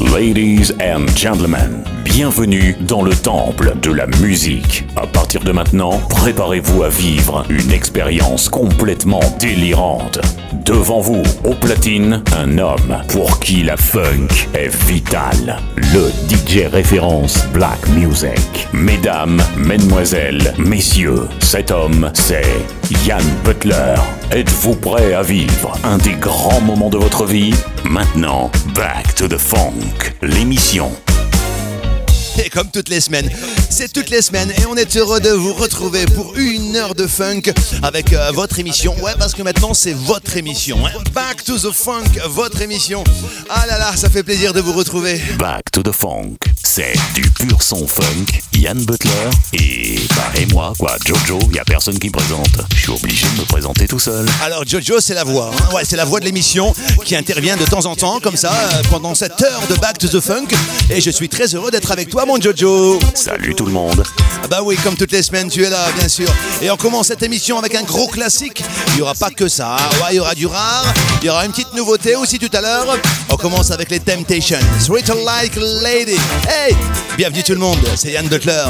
Ladies and gentlemen, bienvenue dans le temple de la musique. À partir de maintenant, préparez-vous à vivre une expérience complètement délirante. Devant vous, au platine, un homme pour qui la funk est vitale. Le DJ référence Black Music. Mesdames, mesdemoiselles, messieurs, cet homme, c'est Yann Butler. Êtes-vous prêt à vivre un des grands moments de votre vie? Maintenant, Back to the Funk, l'émission comme toutes les semaines, c'est toutes les semaines et on est heureux de vous retrouver pour une heure de funk avec euh, votre émission. Ouais, parce que maintenant c'est votre émission. hein. Back to the Funk, votre émission. Ah là là, ça fait plaisir de vous retrouver. Back to the Funk, c'est du pur son funk. Yann Butler et bah, et moi quoi, Jojo, y a personne qui me présente. Je suis obligé de me présenter tout seul. Alors Jojo, c'est la voix. hein. Ouais, c'est la voix de l'émission qui intervient de temps en temps comme ça euh, pendant cette heure de Back to the Funk. Et je suis très heureux d'être avec toi, mon Jojo. Salut tout le monde. Ah Bah oui, comme toutes les semaines, tu es là, bien sûr. Et on commence cette émission avec un gros classique. Il n'y aura pas que ça. hein. Ouais, il y aura du rare. Il y aura une petite nouveauté aussi tout à l'heure. On commence avec les Temptations. Sweet Like Lady. Hey, bienvenue tout le monde. C'est Yann Butler.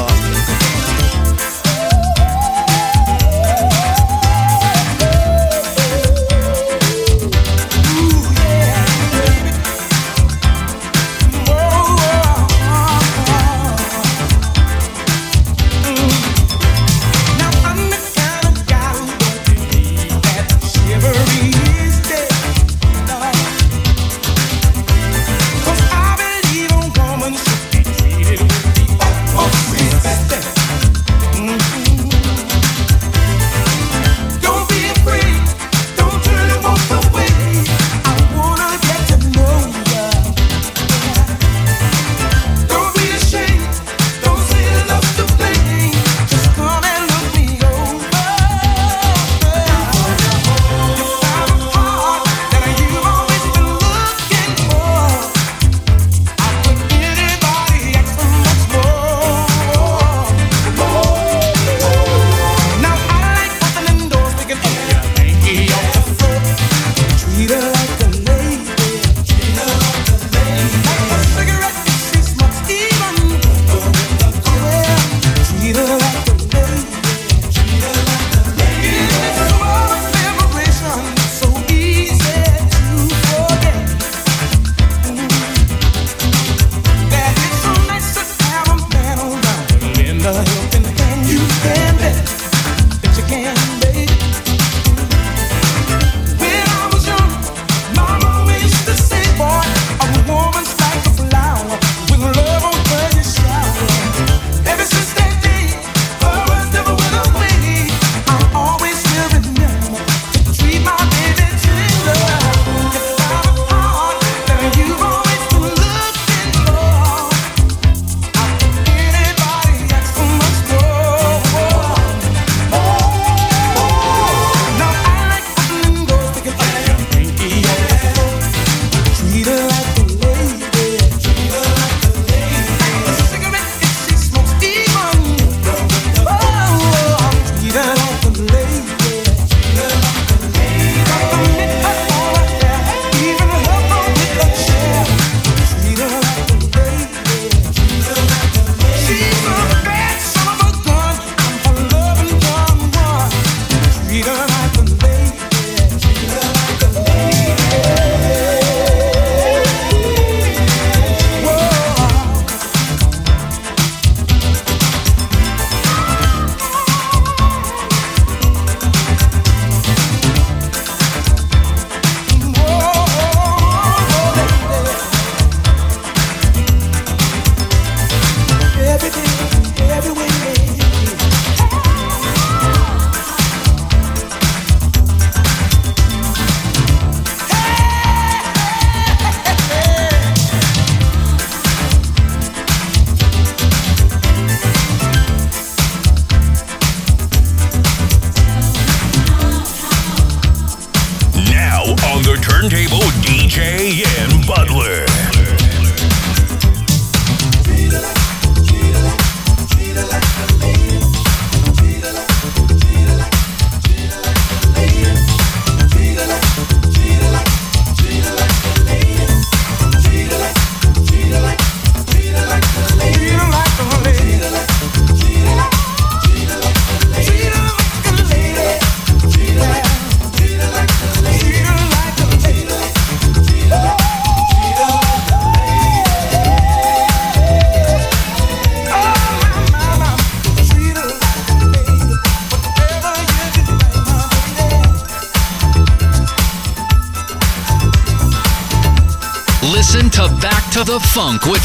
Funk with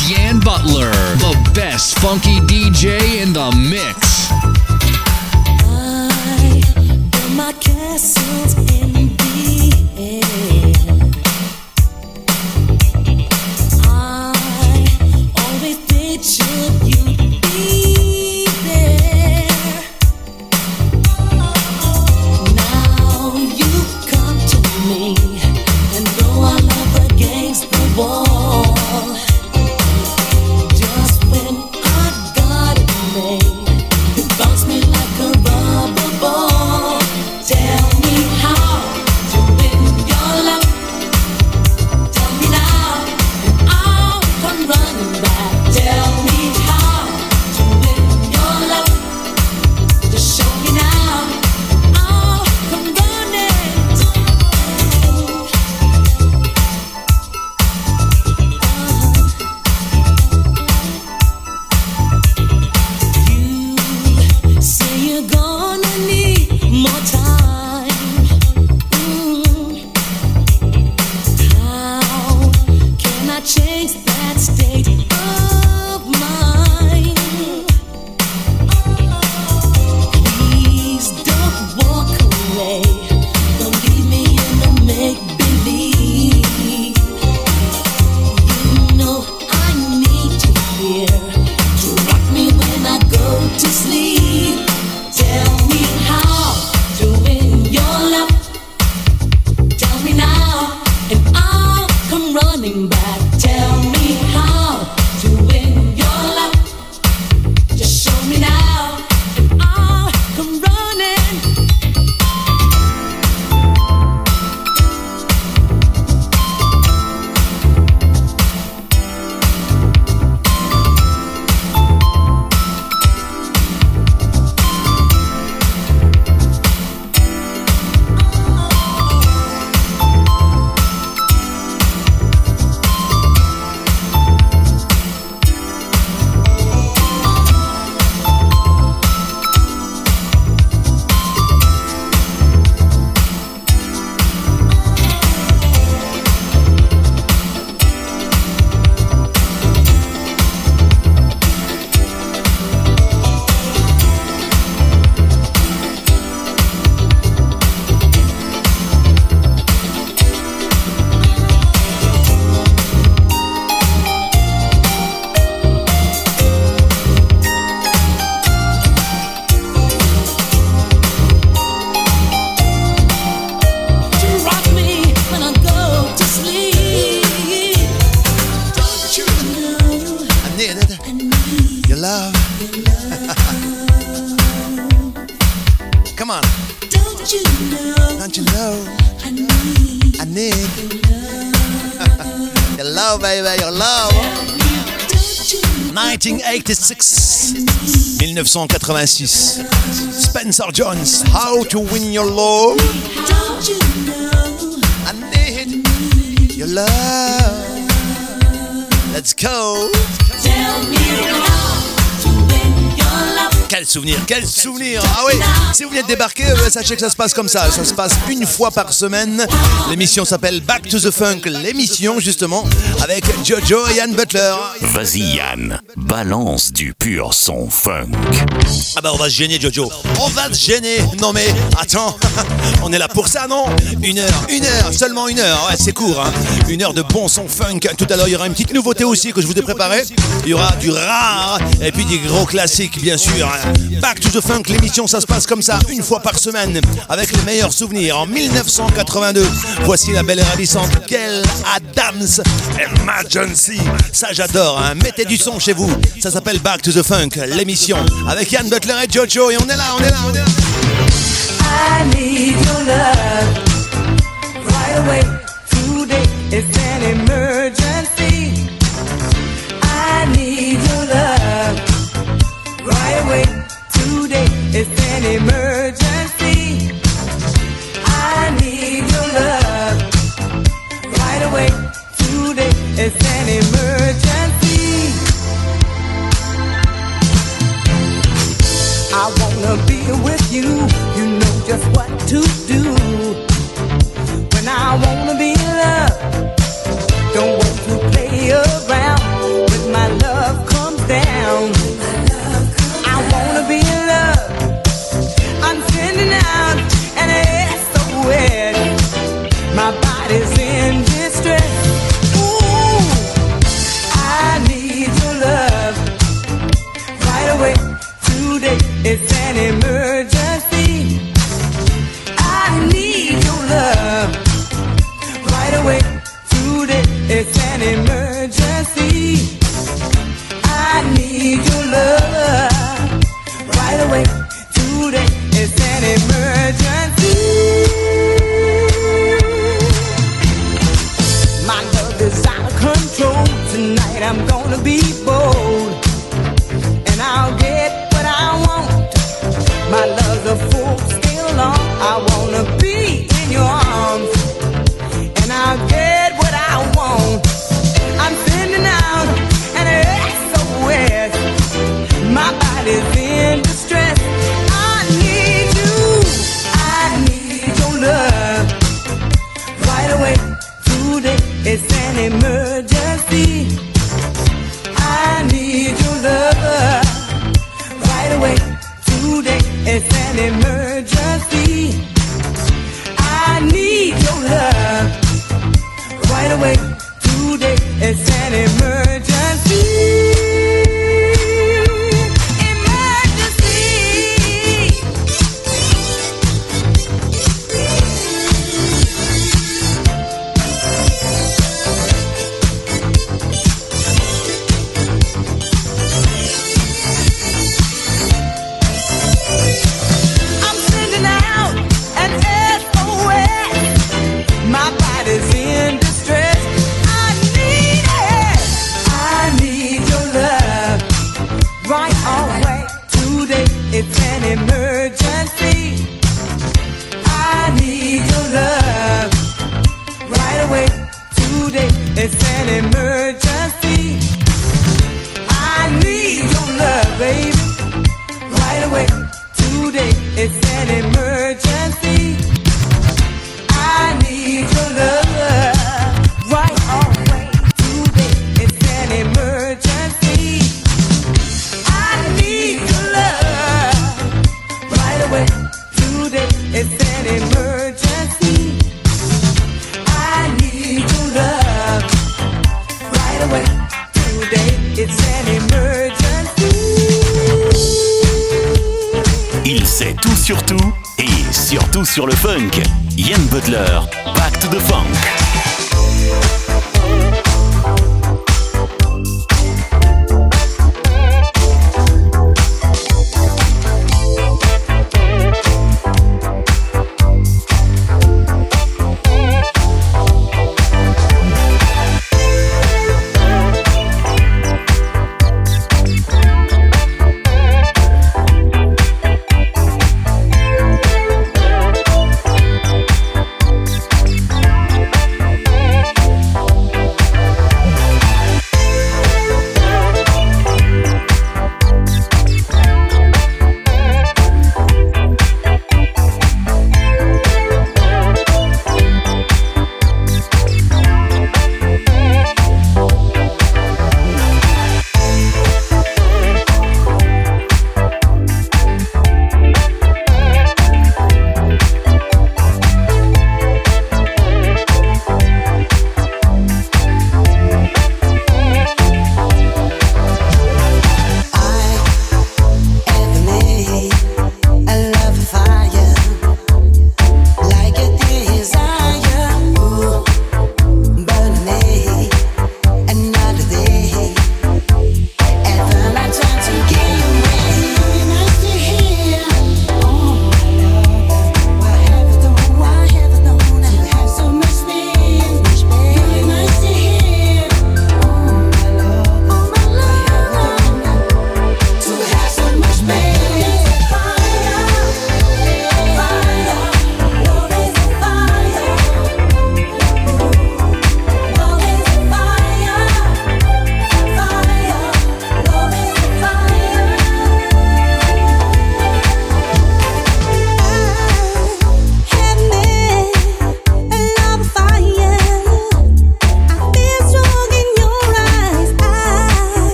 1986. Spencer Jones, How to Win Your Love. don't you know I need your love. Let's go. Tell me how to win your love. Quel souvenir, quel souvenir Ah oui, si vous venez de débarquer, euh, sachez que ça se passe comme ça. Ça se passe une fois par semaine. L'émission s'appelle Back to the Funk, l'émission justement avec Jojo et Yann Butler. Vas-y Yann, balance du pur son funk. Ah bah on va se gêner Jojo, on va se gêner. Non mais attends, on est là pour ça non? Une heure, une heure, seulement une heure, ouais c'est court hein. Une heure de bon son funk, tout à l'heure il y aura une petite nouveauté aussi que je vous ai préparée Il y aura du rare et puis des gros classiques bien sûr. Back to the Funk, l'émission ça se passe comme ça une fois par semaine Avec les meilleurs souvenirs. En 1982 Voici la belle et ravissante Gail Adams. Emergency. Ça j'adore, hein. mettez du son chez vous Ça s'appelle Back to the Funk, l'émission Avec Yann Butler et Jojo et on est là, on est là, on est là I need your love right away. Today it's an emergency. I need your love right away. Today it's an emergency. I need your love right away. Today it's an emergency. you, you know just what to do. When I wanna be loved, don't want to play around. When my love comes down. I'm gonna be bold. Il sait tout sur tout et surtout sur le funk. Ian Butler, Back to the Funk.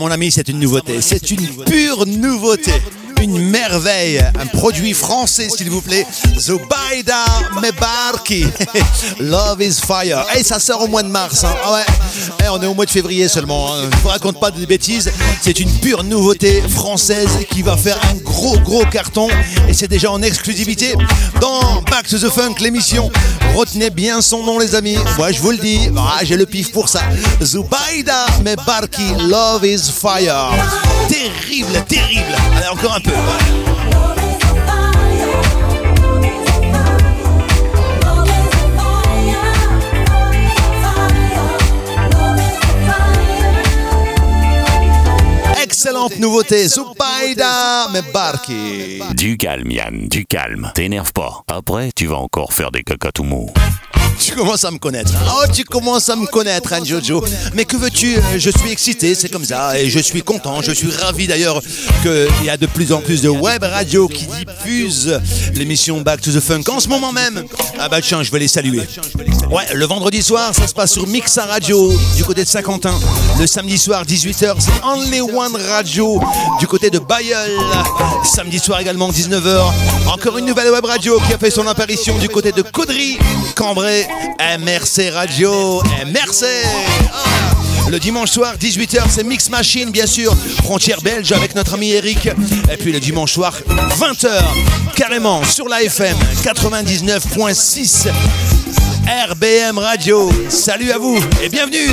Mon ami, c'est une nouveauté. C'est une produit français, s'il vous plaît. Zubaida Mebarki. Love is fire. Et ça sort au mois de mars. hein. Ah ouais. Eh, on est au mois de février seulement. hein. Je vous raconte pas de bêtises. C'est une pure nouveauté française qui va faire un gros, gros carton. Et c'est déjà en exclusivité dans Back to the Funk, l'émission. Retenez bien son nom, les amis. Moi, je vous le dis. Ah, j'ai le pif pour ça. Zubaida Mebarki, Love is Fire. Terrible, terrible. Allez, encore un peu. Excellente nouveauté. Zubaida Mebarki. Du calme, Yann, du calme. T'énerve pas. Après, tu vas encore faire des cacatoumous. Tu commences à me connaître. Oh, tu commences à me connaître, hein, Jojo. Mais que veux-tu euh, Je suis excité, c'est comme ça. Et je suis content. Je suis ravi d'ailleurs qu'il y a de plus en plus de web radio qui diffusent l'émission Back to the Funk en ce moment même. Ah bah tiens, je vais les saluer. Ouais, le vendredi soir, ça se passe sur Mixa Radio du côté de Saint-Quentin. Le samedi soir, 18h, c'est Only One Radio du côté de Bayeul. Samedi soir également, 19h. Encore une nouvelle web radio qui a fait son apparition du côté de Caudry, Cambrai, MRC Radio, MRC. Ah. Le dimanche soir, 18h, c'est Mix Machine, bien sûr, frontière belge avec notre ami Eric. Et puis le dimanche soir, 20h, carrément sur la FM 99.6 RBM Radio. Salut à vous et bienvenue.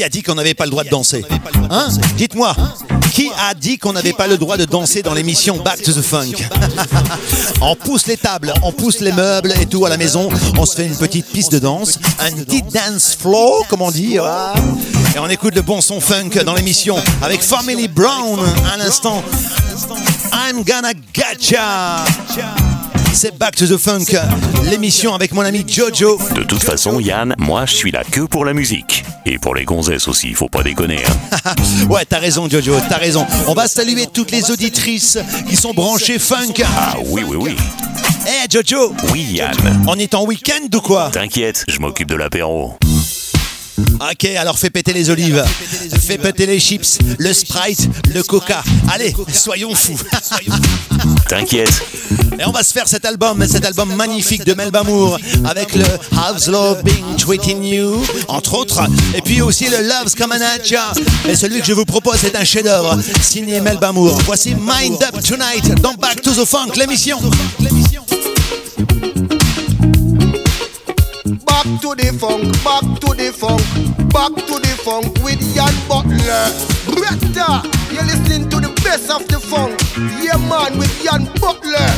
Qui a dit qu'on n'avait pas le droit de danser Hein Dites-moi, qui a dit qu'on n'avait pas le droit de danser dans l'émission Back to the Funk On pousse les tables, on pousse les meubles et tout à la maison, on se fait une petite piste de danse, un petit dance floor, comme on dit, et on écoute le bon son funk dans l'émission avec Family Brown à l'instant. I'm gonna getcha c'est Back to the Funk, l'émission avec mon ami Jojo. De toute façon, Yann, moi, je suis là que pour la musique. Et pour les gonzesses aussi, faut pas déconner. Hein. ouais, t'as raison, Jojo, t'as raison. On va saluer toutes les auditrices qui sont branchées funk. Ah oui, oui, oui. Eh, Jojo Oui, Yann. On est en week-end ou quoi? T'inquiète, je m'occupe de l'apéro. Ok, alors fais péter les olives, fais péter les chips, le Sprite, le Coca. Allez, soyons fous. T'inquiète. Et on va se faire cet album, cet album magnifique de Melba Moore avec le How's Love Being Treating You, entre autres. Et puis aussi le Love's Coming At. Et celui que je vous propose, c'est un chef-d'œuvre signé Melba Moore. Voici Mind Up Tonight dans Back to the Funk, l'émission. To the funk, back to the funk, back to the funk with Jan Butler. Bretta, you're listening to the best of the funk. Yeah, man, with Jan Butler.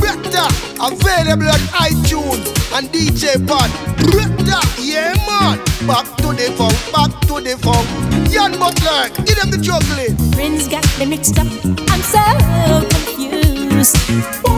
Bretta, available on iTunes and DJ Pod. Bretta, yeah, man. Back to the funk, back to the funk. Jan Butler, give them the juggling. Friends got me mixed up. I'm so confused.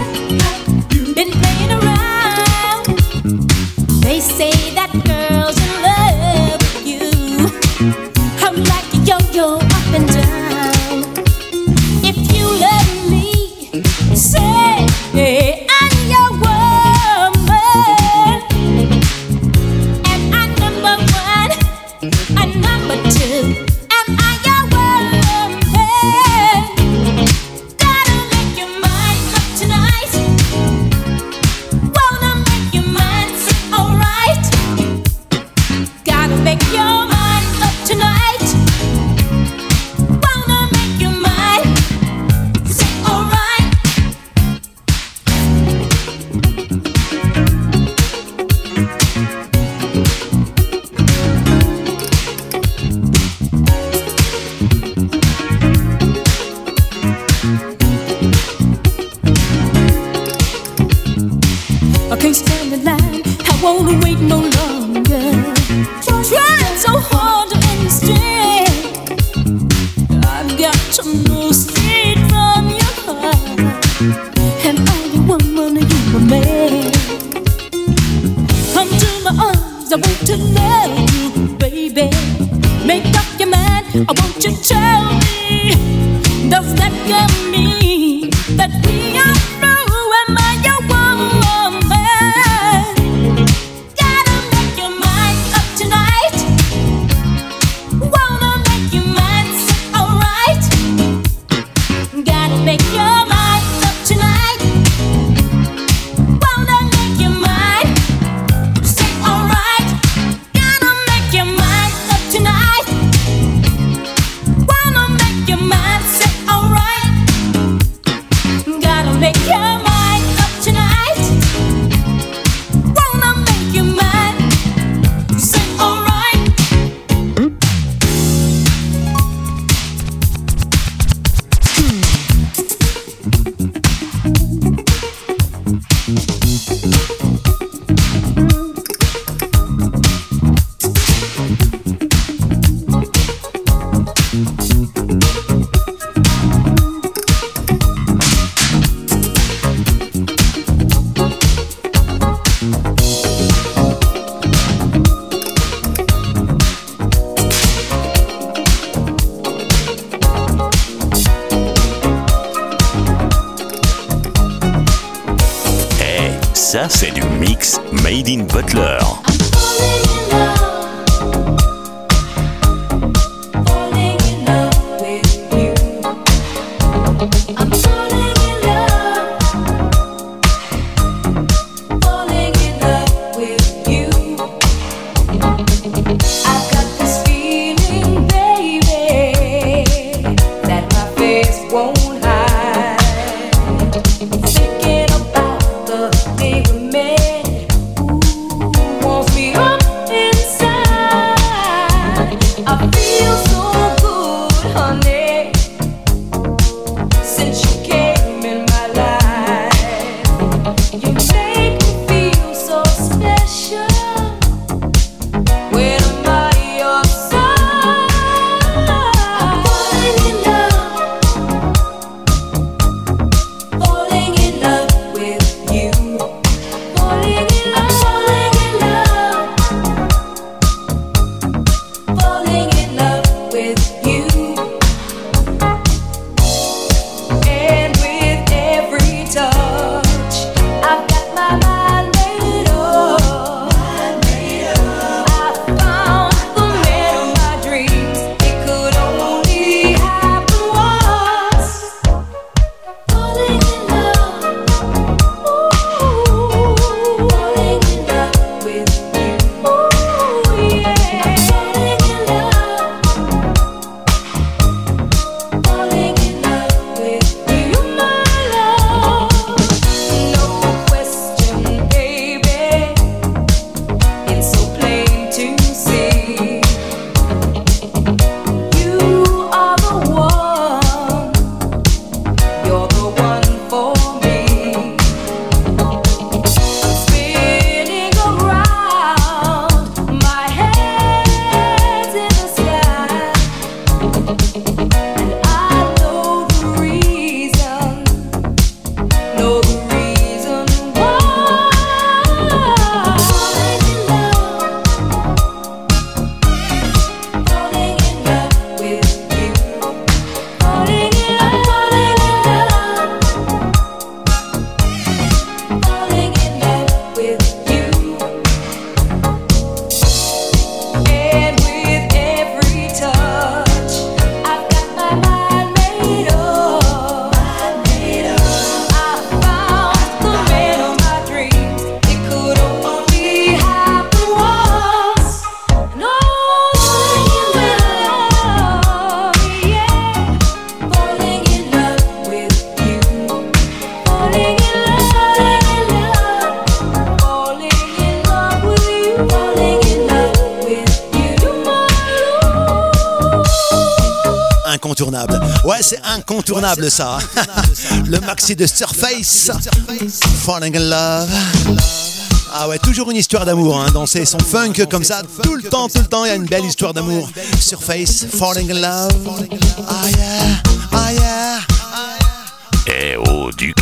Ouais, c'est incontournable, ça. Le maxi de Surface. Falling in love. Ah ouais, toujours une histoire d'amour. Hein. Danser son funk comme ça, tout le temps, tout le temps, il y a une belle histoire d'amour. Surface, Falling in love. Ah yeah.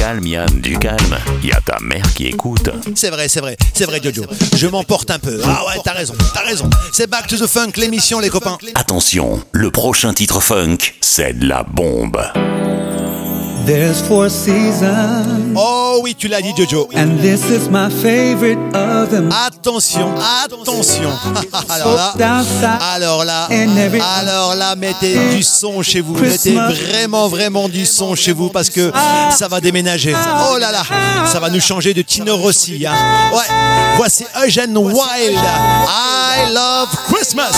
calme, Yann, du calme. Il y a ta mère qui écoute. C'est vrai, c'est vrai, c'est vrai, Jojo. Je m'emporte un peu. Ah ouais, t'as raison, t'as raison. C'est Back to the Funk, l'émission, les copains. Attention, le prochain titre funk, c'est de la bombe. There's four seasons. Oh, Oh oui, tu l'as dit, Jojo. Oh And this is my favorite of them. Attention, attention. Ah, ah, ah. Alors là, alors là, alors là, mettez du son chez vous. Mettez vraiment, vraiment du son chez vous parce que ça va déménager. Oh là là, ça va nous changer de Tino Rossi. Hein. Ouais, voici Eugene Wild. I love Christmas.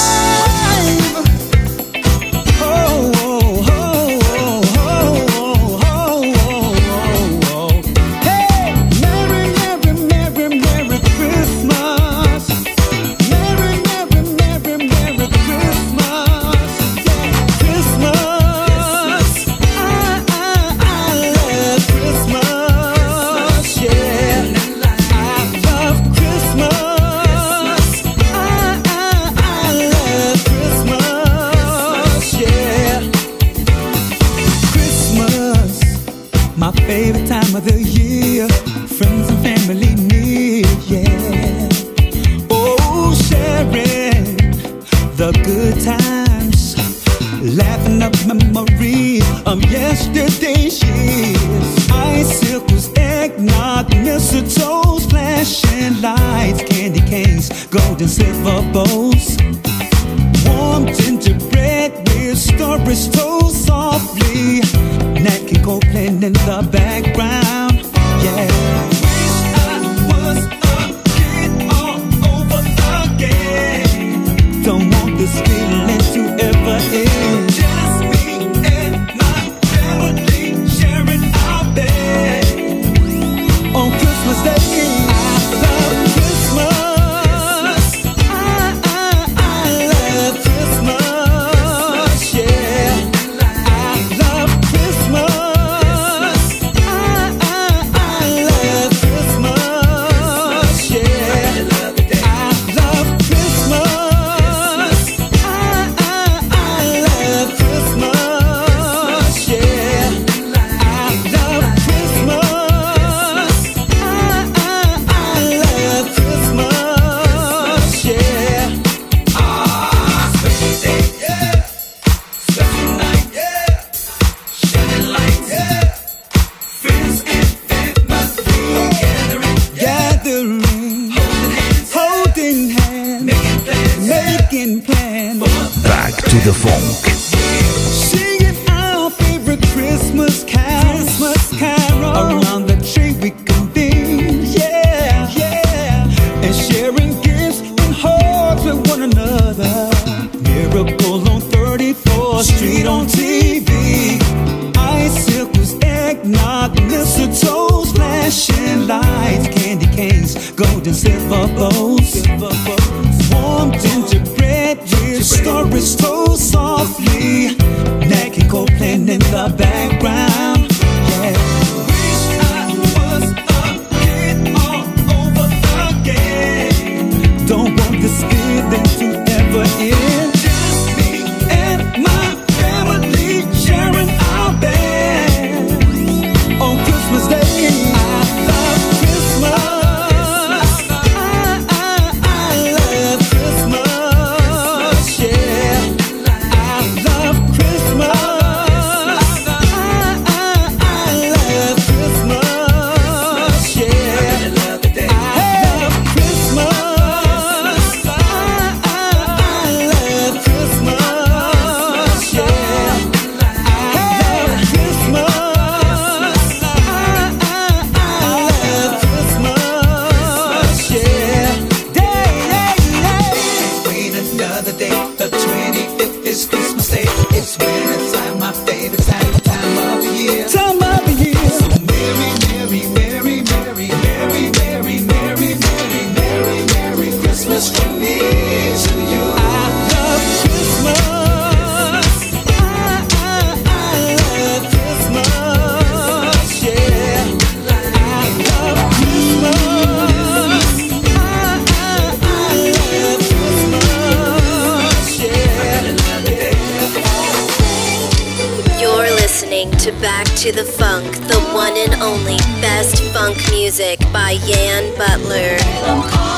to Back to the Funk, the one and only best funk music by Yan Butler.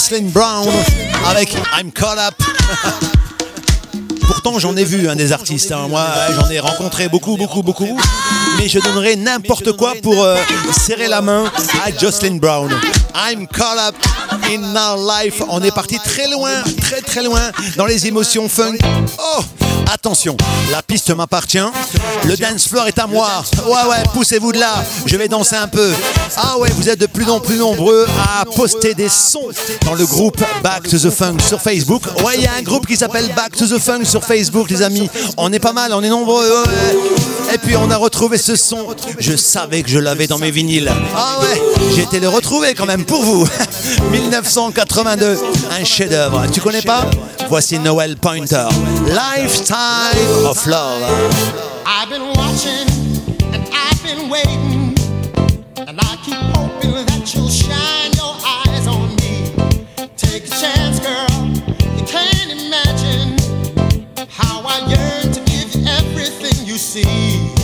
Jocelyn Brown avec I'm Caught Up. Pourtant, j'en ai vu un des artistes. Hein. Moi, j'en ai rencontré beaucoup, beaucoup, beaucoup. Mais je donnerais euh, n'importe quoi pour serrer la main à Jocelyn Brown. I'm Caught Up in Our Life. On est parti très loin, très, très loin dans les émotions funk. Oh! Attention, la piste m'appartient. Le dance floor est à moi. Ouais, ouais, poussez-vous de là. Je vais danser un peu. Ah ouais, vous êtes de plus en plus nombreux à poster des sons dans le groupe Back to the Funk sur Facebook. Ouais, il y a un groupe qui s'appelle Back to the Funk sur Facebook, les amis. On est pas mal, on est nombreux. Et puis on a retrouvé ce son. Je savais que je l'avais dans mes vinyles. Ah ouais, j'ai été le retrouver quand même pour vous. 1982, un chef-d'œuvre. Tu connais pas? Voici Noel Pointer. Lifetime. time of love. I've been watching and I've been waiting, and I keep hoping that you'll shine your eyes on me. Take a chance, girl. You can't imagine how I yearn to give you everything you see.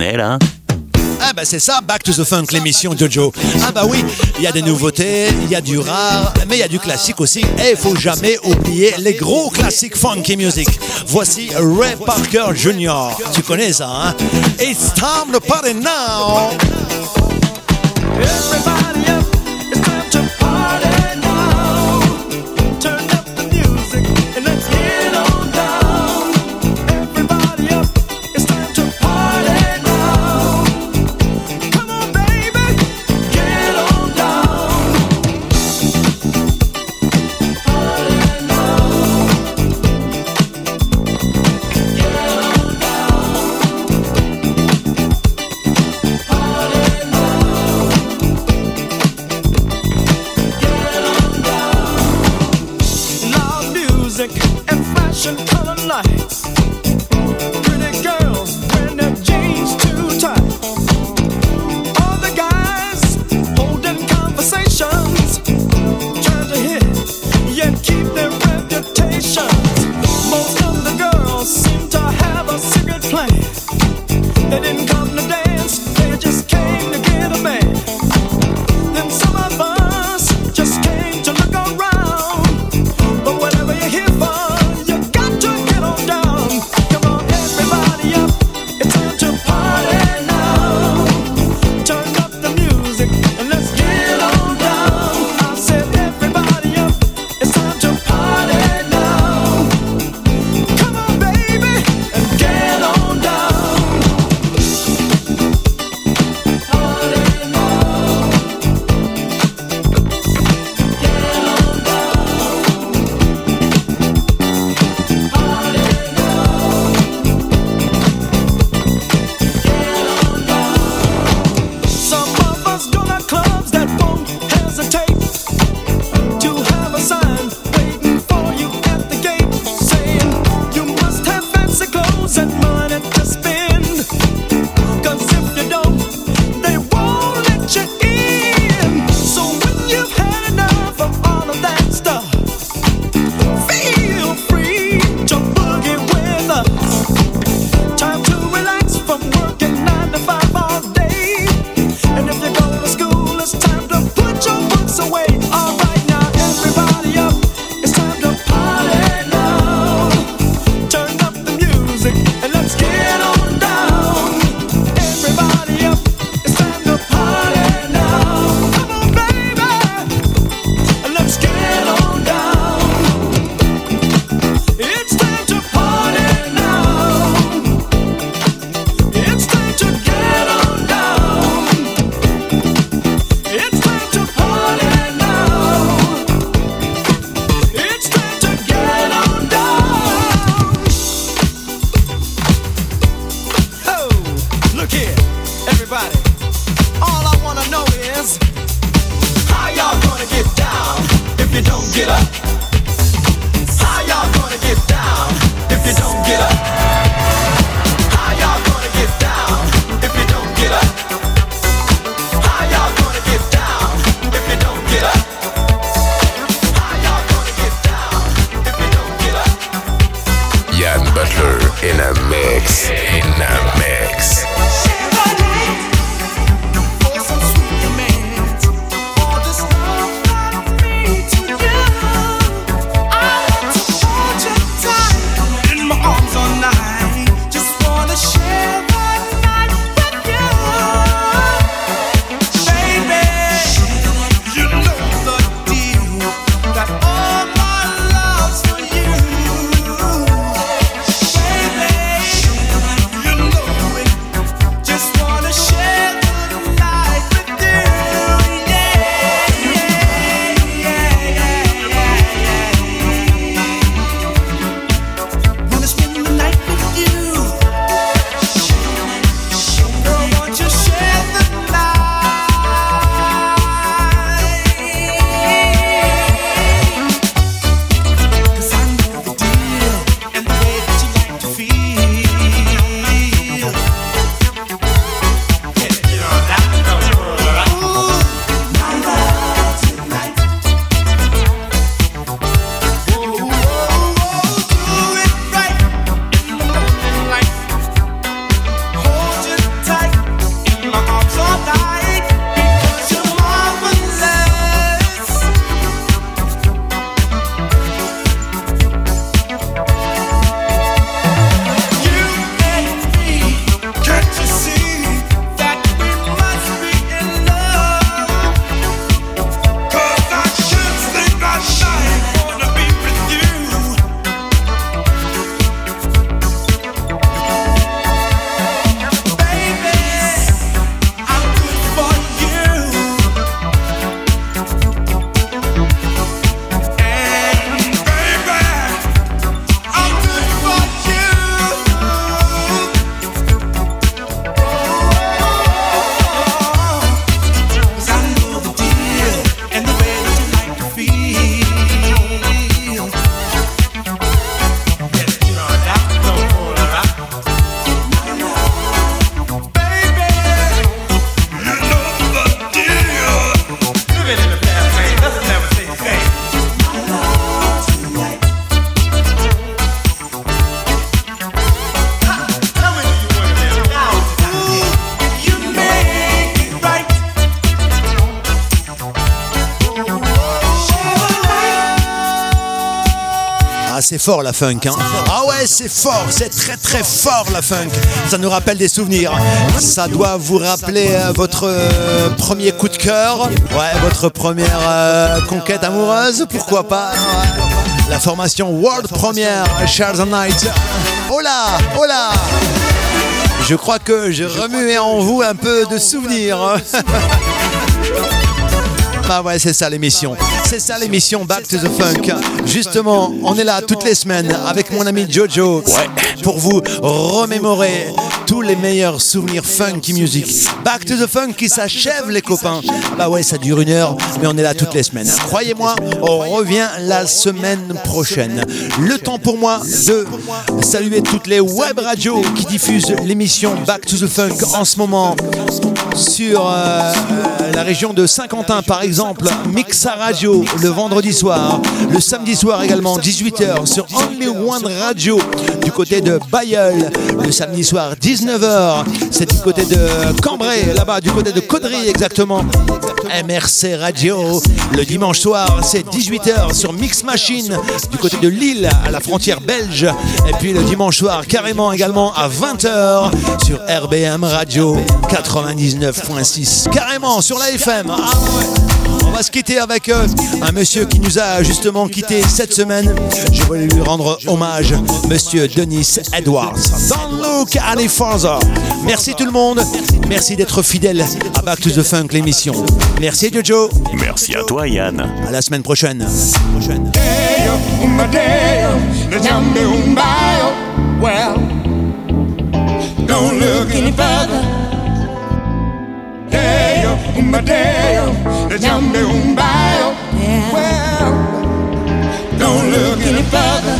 Hein. ah bah c'est ça, Back to the Funk, l'émission Jojo. Ah bah oui, il y a des nouveautés, il y a du rare, mais il y a du classique aussi. Et il faut jamais oublier les gros classiques funky music. Voici Ray Parker Jr. Tu connais ça, hein? It's time to party now. C'est fort la funk, hein. Ah ouais, c'est fort, c'est très très fort la funk. Ça nous rappelle des souvenirs. Ça doit vous rappeler euh, votre euh, premier coup de cœur, ouais, votre première euh, conquête amoureuse, pourquoi pas. La formation World Première, Charles and Knight. Oh là, oh là Je crois que j'ai remué en vous un peu de souvenirs. Bah ouais, c'est ça l'émission. C'est ça l'émission Back to the Funk. Justement, on est là toutes les semaines avec mon ami Jojo pour vous remémorer tous les meilleurs souvenirs funky music. Back to the Funk qui s'achève les copains. Bah ouais, ça dure une heure, mais on est là toutes les semaines. Croyez-moi, on revient la semaine prochaine. Le temps pour moi de saluer toutes les web radios qui diffusent l'émission Back to the Funk en ce moment sur euh, la région de Saint-Quentin par exemple, Mixa Radio le vendredi soir, le samedi soir également 18h sur Only One Radio du côté de Bayeul, le samedi soir 19h, c'est du côté de Cambrai, là-bas du côté de Caudry exactement. MRC Radio, le dimanche soir c'est 18h sur Mix Machine du côté de Lille à la frontière belge et puis le dimanche soir carrément également à 20h sur RBM Radio 99.6 carrément sur la FM. Ah ouais. On va se quitter avec euh, un monsieur qui nous a justement quitté cette semaine. Je voulais lui rendre hommage, monsieur Denis Edwards. Don't look any further. Merci tout le monde. Merci d'être fidèle à Back to the Funk, l'émission. Merci Jojo. Merci à toi, Yann. À la semaine prochaine. Dale, Umadale, the Jambe Umbayo. Well, don't look any further,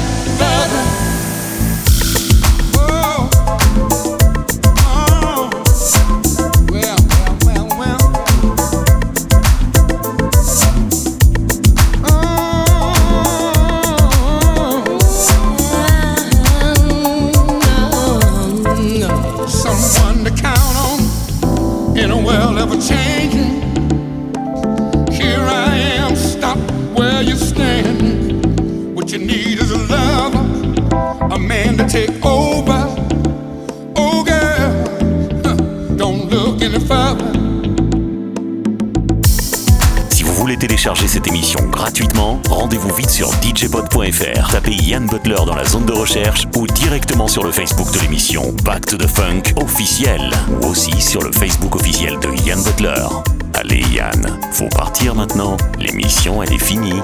Tapez Yann Butler dans la zone de recherche ou directement sur le Facebook de l'émission Back to the Funk officiel ou aussi sur le Facebook officiel de Yann Butler. Allez Yann, faut partir maintenant. L'émission elle est finie.